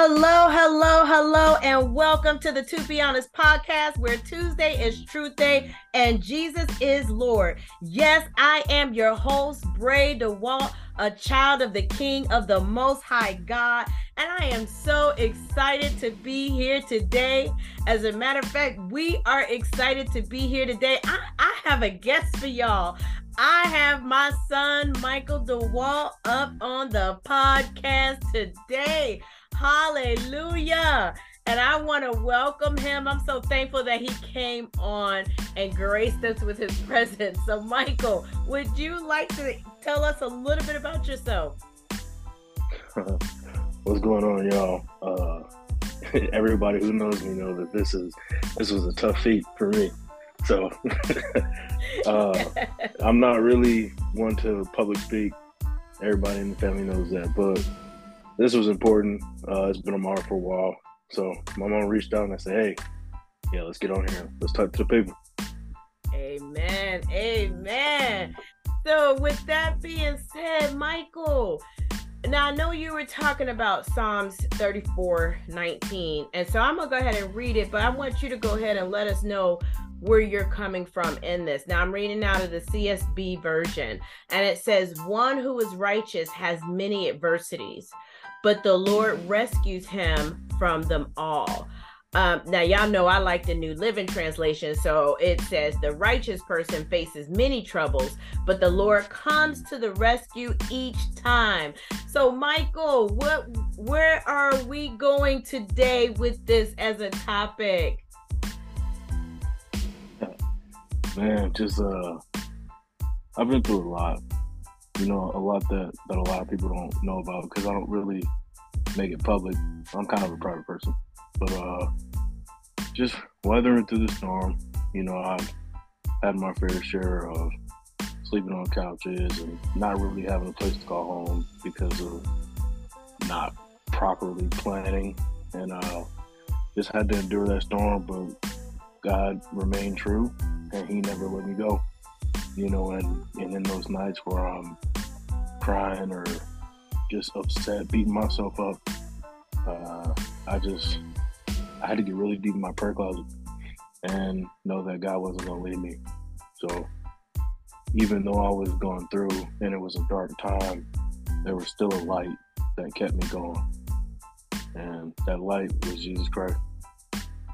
Hello, hello, hello, and welcome to the To Be Honest podcast, where Tuesday is Truth Day and Jesus is Lord. Yes, I am your host, Bray DeWalt, a child of the King of the Most High God, and I am so excited to be here today. As a matter of fact, we are excited to be here today. I, I have a guest for y'all. I have my son Michael DeWalt up on the podcast today. Hallelujah. And I want to welcome him. I'm so thankful that he came on and graced us with his presence. So, Michael, would you like to tell us a little bit about yourself? What's going on, y'all? Uh, everybody who knows me know that this is this was a tough feat for me. So, uh, I'm not really one to public speak. Everybody in the family knows that, but this was important. Uh, it's been on my heart for a while. So my mom reached out and I said, hey, yeah, let's get on here. Let's talk to the people. Amen. Amen. So with that being said, Michael, now I know you were talking about Psalms 34 19. And so I'm gonna go ahead and read it, but I want you to go ahead and let us know where you're coming from in this. Now I'm reading out of the CSB version, and it says, One who is righteous has many adversities, but the Lord rescues him from them all. Um, now, y'all know I like the New Living Translation. So it says, The righteous person faces many troubles, but the Lord comes to the rescue each time. So, Michael, what where are we going today with this as a topic? Man, just uh I've been through a lot you know, a lot that, that a lot of people don't know about because I don't really make it public. I'm kind of a private person. But uh, just weathering through the storm, you know, I've had my fair share of sleeping on couches and not really having a place to call home because of not properly planning. And uh, just had to endure that storm, but God remained true and He never let me go you know, and, and in those nights where I'm crying or just upset, beating myself up, uh, I just, I had to get really deep in my prayer closet and know that God wasn't to leave me. So even though I was going through and it was a dark time, there was still a light that kept me going. And that light was Jesus Christ.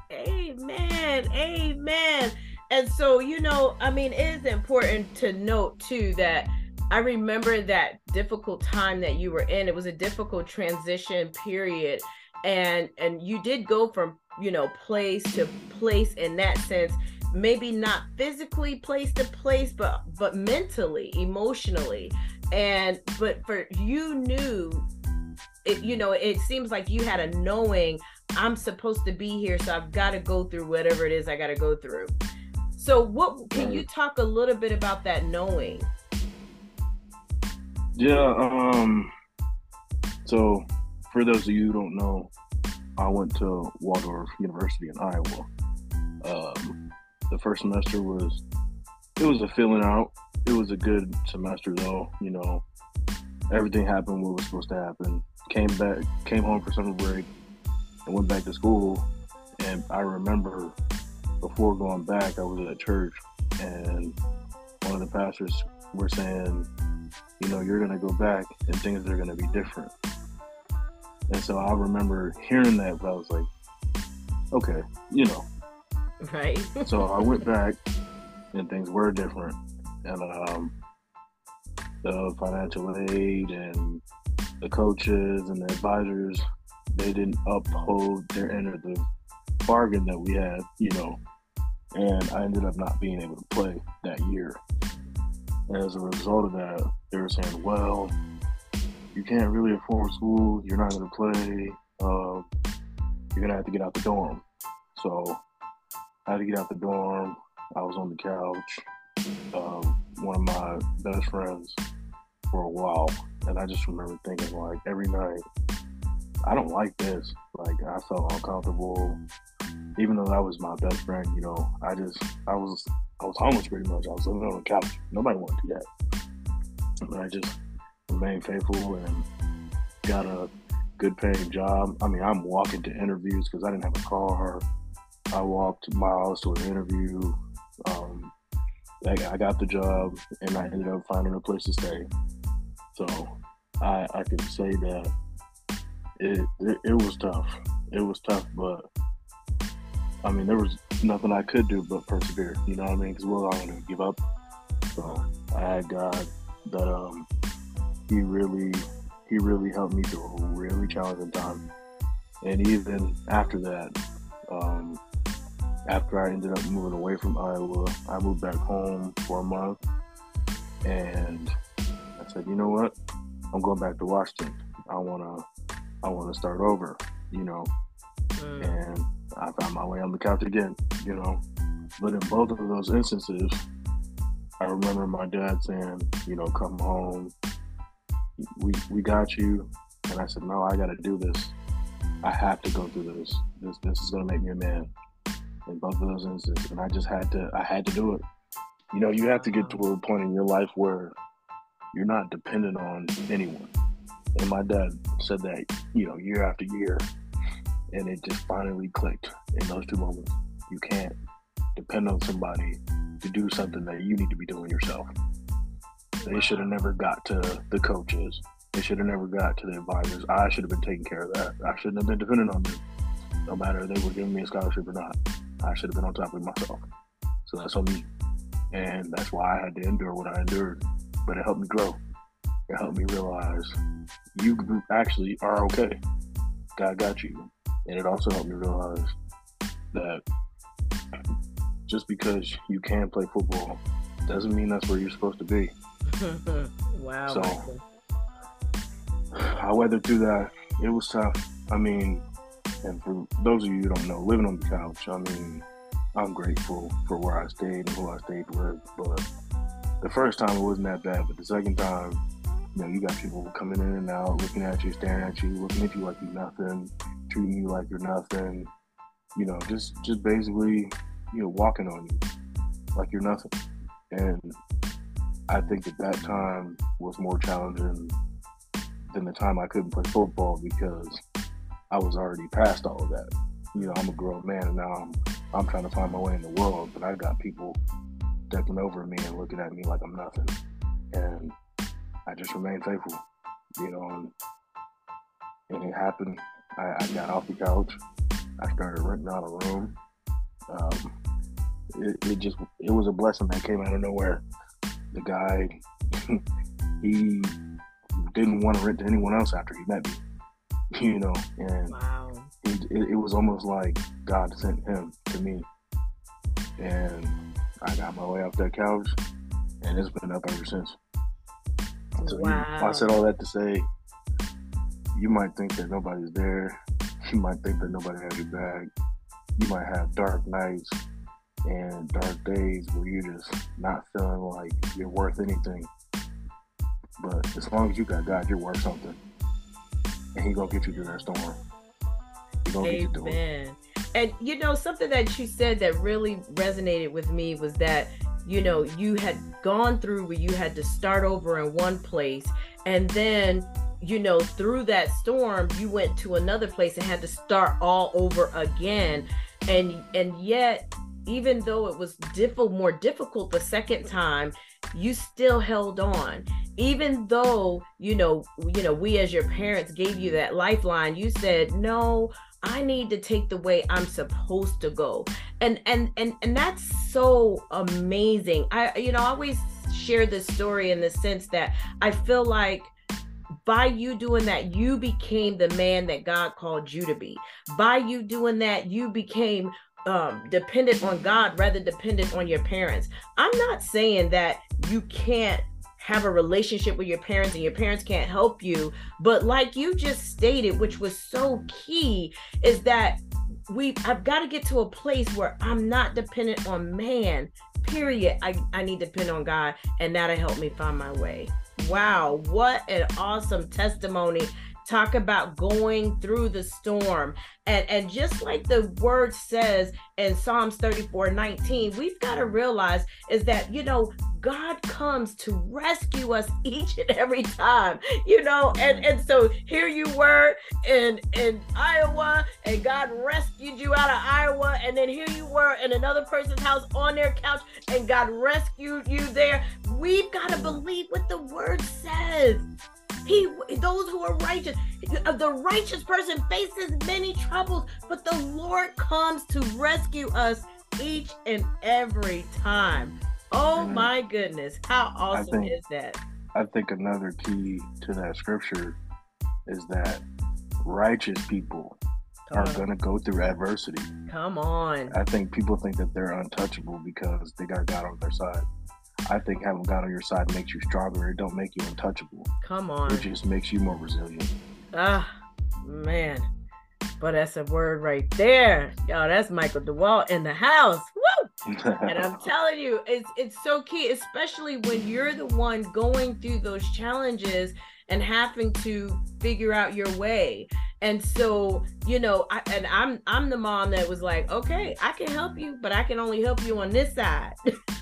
Amen. Amen. And so, you know, I mean, it is important to note too that I remember that difficult time that you were in. It was a difficult transition period. And and you did go from, you know, place to place in that sense, maybe not physically place to place, but but mentally, emotionally. And but for you knew it, you know, it seems like you had a knowing I'm supposed to be here, so I've got to go through whatever it is I got to go through. So, what can you talk a little bit about that knowing? Yeah. Um. So, for those of you who don't know, I went to Waldorf University in Iowa. Um, the first semester was it was a filling out. It was a good semester though. You know, everything happened what was supposed to happen. Came back, came home for summer break, and went back to school. And I remember before going back, I was at church, and one of the pastors were saying, you know, you're going to go back and things are going to be different. And so I remember hearing that, but I was like, okay, you know. Right. so I went back and things were different. And um, the financial aid and the coaches and the advisors, they didn't uphold their end of the bargain that we had, you know, and I ended up not being able to play that year. As a result of that, they were saying, well, you can't really afford school, you're not going to play, uh, you're going to have to get out the dorm. So I had to get out the dorm. I was on the couch, um, one of my best friends for a while. And I just remember thinking, like, every night, I don't like this. Like, I felt uncomfortable even though that was my best friend, you know, I just I was I was homeless pretty much. I was living on the couch. Nobody wanted to do that. But I just remained faithful and got a good paying job. I mean, I'm walking to interviews because I didn't have a car. I walked miles to an interview. Um, I got the job and I ended up finding a place to stay. So I, I can say that it, it, it was tough. It was tough, but I mean, there was nothing I could do but persevere. You know what I mean? Because I going to give up? So I had God that um, He really He really helped me through a really challenging time. And even after that, um, after I ended up moving away from Iowa, I moved back home for a month, and I said, you know what? I'm going back to Washington. I wanna I wanna start over. You know, mm. I found my way on the couch again, you know. But in both of those instances, I remember my dad saying, you know, come home. We we got you. And I said, no, I got to do this. I have to go through this. This this is gonna make me a man. In both of those instances, and I just had to. I had to do it. You know, you have to get to a point in your life where you're not dependent on anyone. And my dad said that, you know, year after year and it just finally clicked in those two moments. You can't depend on somebody to do something that you need to be doing yourself. They should have never got to the coaches. They should have never got to the advisors. I should have been taking care of that. I shouldn't have been dependent on them, no matter if they were giving me a scholarship or not. I should have been on top of myself. So that's on me. And that's why I had to endure what I endured. But it helped me grow. It helped me realize you actually are okay. God got you. And it also helped me realize that just because you can play football doesn't mean that's where you're supposed to be. wow. So I weathered through that. It was tough. I mean, and for those of you who don't know, living on the couch, I mean, I'm grateful for where I stayed and who I stayed with. But the first time it wasn't that bad, but the second time, you know, you got people coming in and out, looking at you, staring at you, looking at you like you're nothing, treating you like you're nothing, you know, just just basically, you know, walking on you like you're nothing. And I think at that time was more challenging than the time I couldn't play football because I was already past all of that. You know, I'm a grown man and now I'm I'm trying to find my way in the world, but I got people stepping over me and looking at me like I'm nothing. And I just remained faithful, you know, and, and it happened I, I got off the couch. I started renting out a room. Um, it, it, just it was a blessing that came out of nowhere. The guy he didn't want to rent to anyone else after he met me, you know, and wow. it, it, it was almost like God sent him to me, and I got my way off that couch, and it's been up ever since. So wow. I said all that to say you might think that nobody's there. You might think that nobody has your back. You might have dark nights and dark days where you're just not feeling like you're worth anything. But as long as you got God, you're worth something. And He gonna get you through that storm. Gonna Amen. get you through it. And you know, something that you said that really resonated with me was that, you know, you had gone through where you had to start over in one place and then you know, through that storm, you went to another place and had to start all over again. And and yet, even though it was difficult, more difficult the second time, you still held on. Even though, you know, you know, we as your parents gave you that lifeline, you said, no, I need to take the way I'm supposed to go. And and and and that's so amazing. I you know, I always share this story in the sense that I feel like by you doing that, you became the man that God called you to be. By you doing that, you became um, dependent on God rather dependent on your parents. I'm not saying that you can't have a relationship with your parents and your parents can't help you, but like you just stated, which was so key, is that we I've got to get to a place where I'm not dependent on man. Period. I, I need to depend on God, and that'll help me find my way. Wow, what an awesome testimony. Talk about going through the storm. And, and just like the word says in Psalms 34 19, we've got to realize is that, you know, God comes to rescue us each and every time, you know. And and so here you were in in Iowa, and God rescued you out of Iowa, and then here you were in another person's house on their couch, and God rescued you there. We've got to believe what the word says. He those who are righteous, the righteous person faces many troubles, but the Lord comes to rescue us each and every time. Oh mm-hmm. my goodness, how awesome think, is that? I think another key to that scripture is that righteous people Come are going to go through adversity. Come on. I think people think that they're untouchable because they got God on their side. I think having God on your side makes you stronger. It don't make you untouchable. Come on. It just makes you more resilient. Ah, man. But that's a word right there. Y'all, that's Michael DeWalt in the house. Woo! and I'm telling you, it's it's so key, especially when you're the one going through those challenges and having to figure out your way. And so, you know, I, and I'm I'm the mom that was like, okay, I can help you, but I can only help you on this side,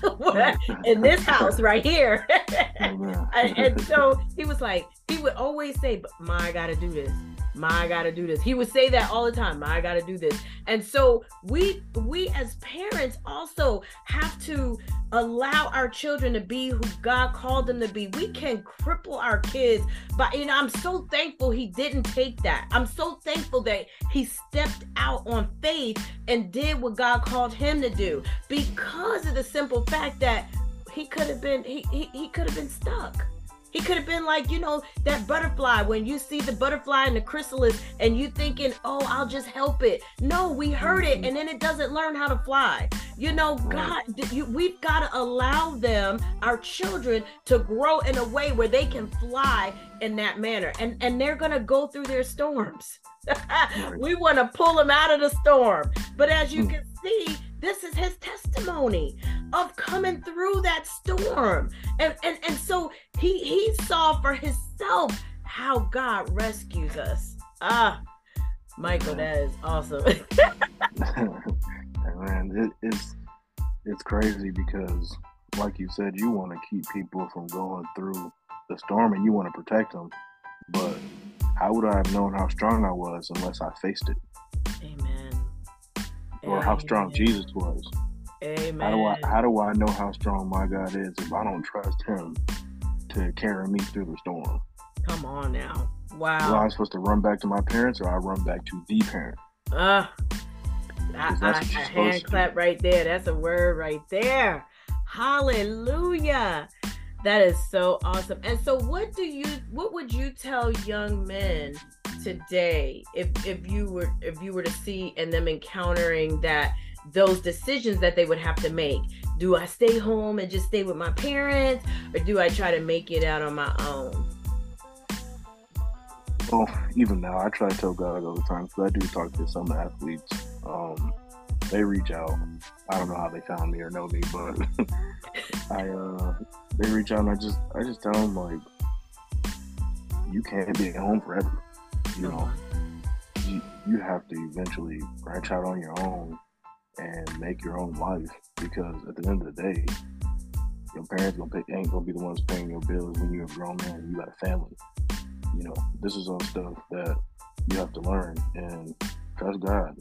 in this house right here. Oh, and, and so he was like, he would always say, "But Ma, I gotta do this." My gotta do this. He would say that all the time my gotta do this. And so we we as parents also have to allow our children to be who god called them to be. We can cripple our kids but you know i'm so thankful he didn't take that. I'm so thankful that he stepped out on faith and did what god called him to do because of the simple fact that he could have been he, he, he could have been stuck he could have been like, you know, that butterfly when you see the butterfly in the chrysalis and you thinking, oh, I'll just help it. No, we hurt it and then it doesn't learn how to fly. You know, God, you, we've got to allow them, our children, to grow in a way where they can fly in that manner. And, and they're going to go through their storms. we want to pull them out of the storm. But as you hmm. can see, this is his testimony of coming through that storm. And and, and so he he saw for himself how God rescues us. Ah, Michael, that is awesome. man, it, it's it's crazy because, like you said, you want to keep people from going through the storm and you want to protect them. But how would I have known how strong I was unless I faced it? Or how strong Jesus was. Amen. How do I how do I know how strong my God is if I don't trust Him to carry me through the storm? Come on now. Wow. Well, I'm supposed to run back to my parents, or I run back to the parent. Uh, I, I, a hand clap right there. That's a word right there. Hallelujah. That is so awesome. And so, what do you? What would you tell young men today if if you were if you were to see and them encountering that those decisions that they would have to make. Do i stay home and just stay with my parents or do i try to make it out on my own? Well even now i try to tell god all the time because i do talk to some athletes. Um, they reach out. I don't know how they found me or know me but i uh they reach out and i just i just tell them like you can't be at home forever you know, uh-huh. you, you have to eventually branch out on your own and make your own life because at the end of the day, your parents gonna pay, ain't gonna be the ones paying your bills when you're a grown man and you got a family. You know, this is all stuff that you have to learn and trust God.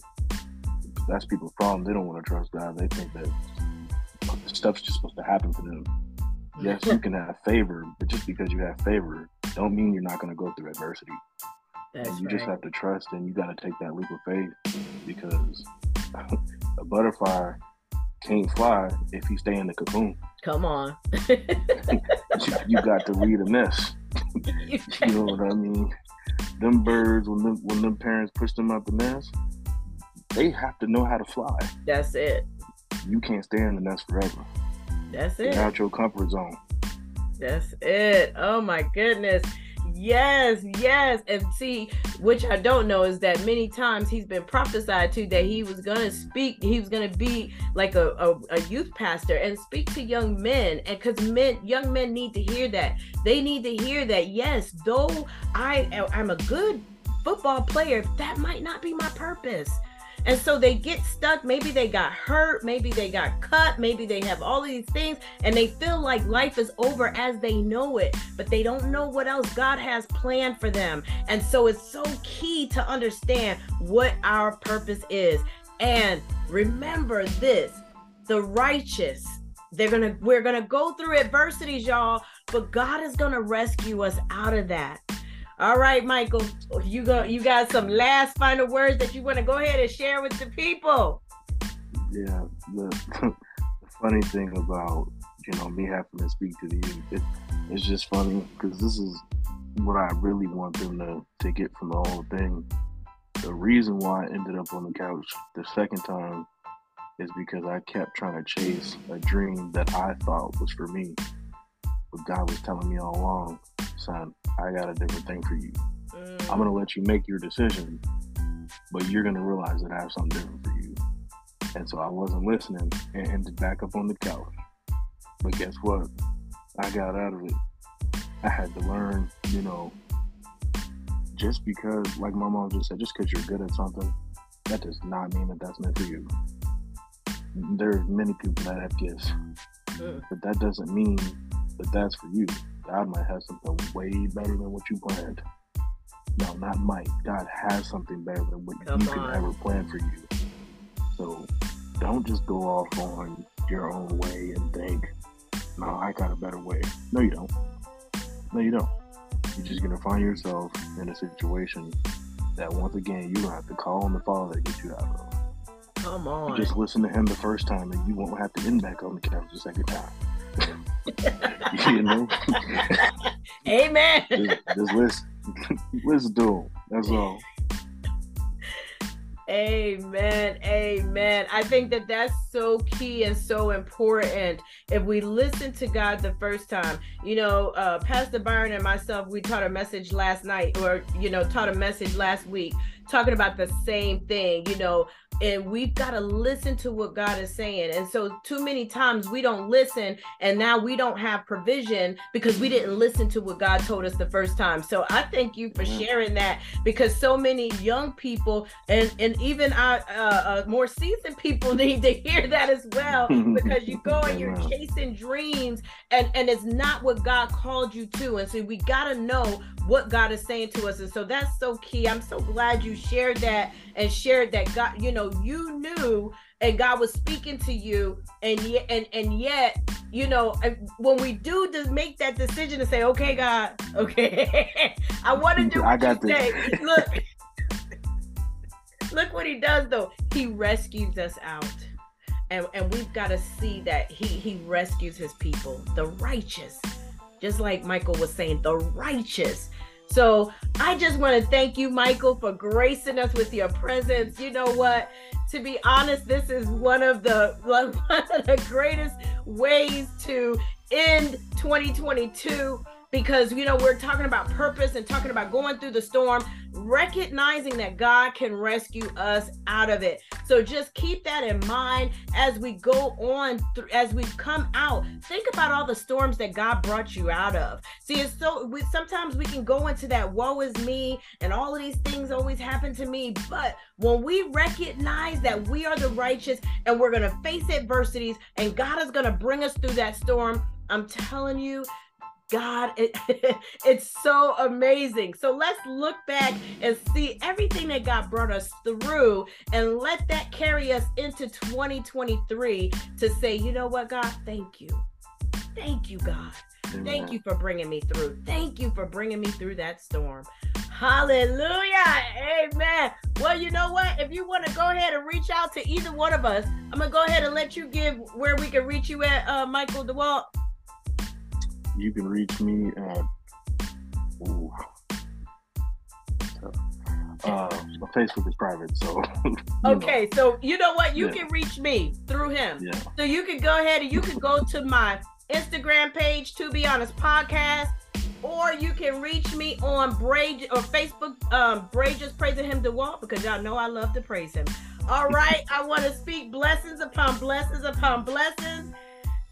That's people's problem. They don't want to trust God. They think that stuff's just supposed to happen to them. Yes, you can have favor, but just because you have favor, don't mean you're not going to go through adversity. That's and you right. just have to trust and you got to take that leap of faith because a butterfly can't fly if you stay in the cocoon. Come on. you, you, got to lead a nest. you know what I mean? Them birds, when them, when them parents push them out the nest, they have to know how to fly. That's it. You can't stay in the nest forever. That's it. Get out your comfort zone. That's it. Oh my goodness. Yes, yes. And see, which I don't know is that many times he's been prophesied to that he was going to speak, he was going to be like a, a, a, youth pastor and speak to young men. And because men, young men need to hear that. They need to hear that, yes, though I, I'm a good football player, that might not be my purpose And so they get stuck. Maybe they got hurt. Maybe they got cut. Maybe they have all these things and they feel like life is over as they know it, but they don't know what else God has planned for them. And so it's so key to understand what our purpose is. And remember this the righteous they're gonna we're gonna go through adversities y'all but god is gonna rescue us out of that all right michael you go you got some last final words that you want to go ahead and share with the people yeah the, the funny thing about you know me having to speak to the youth it, it's just funny because this is what i really want them to, to get from the whole thing the reason why i ended up on the couch the second time is because I kept trying to chase a dream that I thought was for me. But God was telling me all along, son, I got a different thing for you. Mm. I'm going to let you make your decision, but you're going to realize that I have something different for you. And so I wasn't listening and ended back up on the couch. But guess what? I got out of it. I had to learn, you know, just because, like my mom just said, just because you're good at something, that does not mean that that's meant for you there's many people that have gifts, mm. but that doesn't mean that that's for you. God might have something way better than what you planned. No, not might. God has something better than what Come you on. can ever plan for you. So don't just go off on your own way and think, no, I got a better way. No, you don't. No, you don't. You're just going to find yourself in a situation that once again, you're going to have to call on the Father to get you out of. Come on. You just listen to him the first time and you won't have to end back on the couch the second time. you know? Amen. Just, just listen. listen to him. That's all. Amen. Amen. I think that that's so key and so important. If we listen to God the first time, you know, uh, Pastor Byron and myself, we taught a message last night or, you know, taught a message last week talking about the same thing. You know, and we've got to listen to what God is saying. And so, too many times we don't listen, and now we don't have provision because we didn't listen to what God told us the first time. So, I thank you for sharing that because so many young people and and even our uh, uh, more seasoned people need to hear that as well because you go and you're chasing dreams, and and it's not what God called you to. And so, we got to know what God is saying to us. And so, that's so key. I'm so glad you shared that and shared that God, you know, you knew and God was speaking to you, and yet, and and yet, you know, when we do to make that decision to say, okay, God, okay, I want to do what I got you this. say. Look, look what He does though. He rescues us out. And, and we've got to see that he he rescues his people, the righteous, just like Michael was saying, the righteous so I just want to thank you, Michael, for gracing us with your presence. You know what? To be honest, this is one of the one of the greatest ways to end 2022 because you know we're talking about purpose and talking about going through the storm recognizing that god can rescue us out of it. So just keep that in mind as we go on th- as we come out. Think about all the storms that god brought you out of. See it's so we, sometimes we can go into that woe is me and all of these things always happen to me. But when we recognize that we are the righteous and we're going to face adversities and god is going to bring us through that storm I'm telling you, God, it, it's so amazing. So let's look back and see everything that God brought us through and let that carry us into 2023 to say, you know what, God, thank you. Thank you, God. Thank you for bringing me through. Thank you for bringing me through that storm. Hallelujah. Amen. Well, you know what? If you want to go ahead and reach out to either one of us, I'm going to go ahead and let you give where we can reach you at, uh, Michael DeWalt you can reach me at ooh, uh, my Facebook is private, so. okay, know. so you know what? You yeah. can reach me through him. Yeah. So you can go ahead and you can go to my Instagram page, To Be Honest Podcast, or you can reach me on Bray or Facebook, um, just praising him to walk because y'all know I love to praise him. All right, I want to speak blessings upon blessings upon blessings.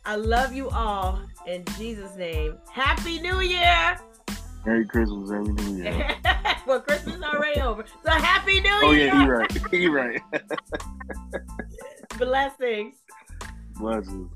I love you all in Jesus' name. Happy New Year! Merry Christmas, Happy New Year. well, Christmas is already over. So Happy New Oh Year. Oh, yeah, you're right. You're right. Blessings. Blessings.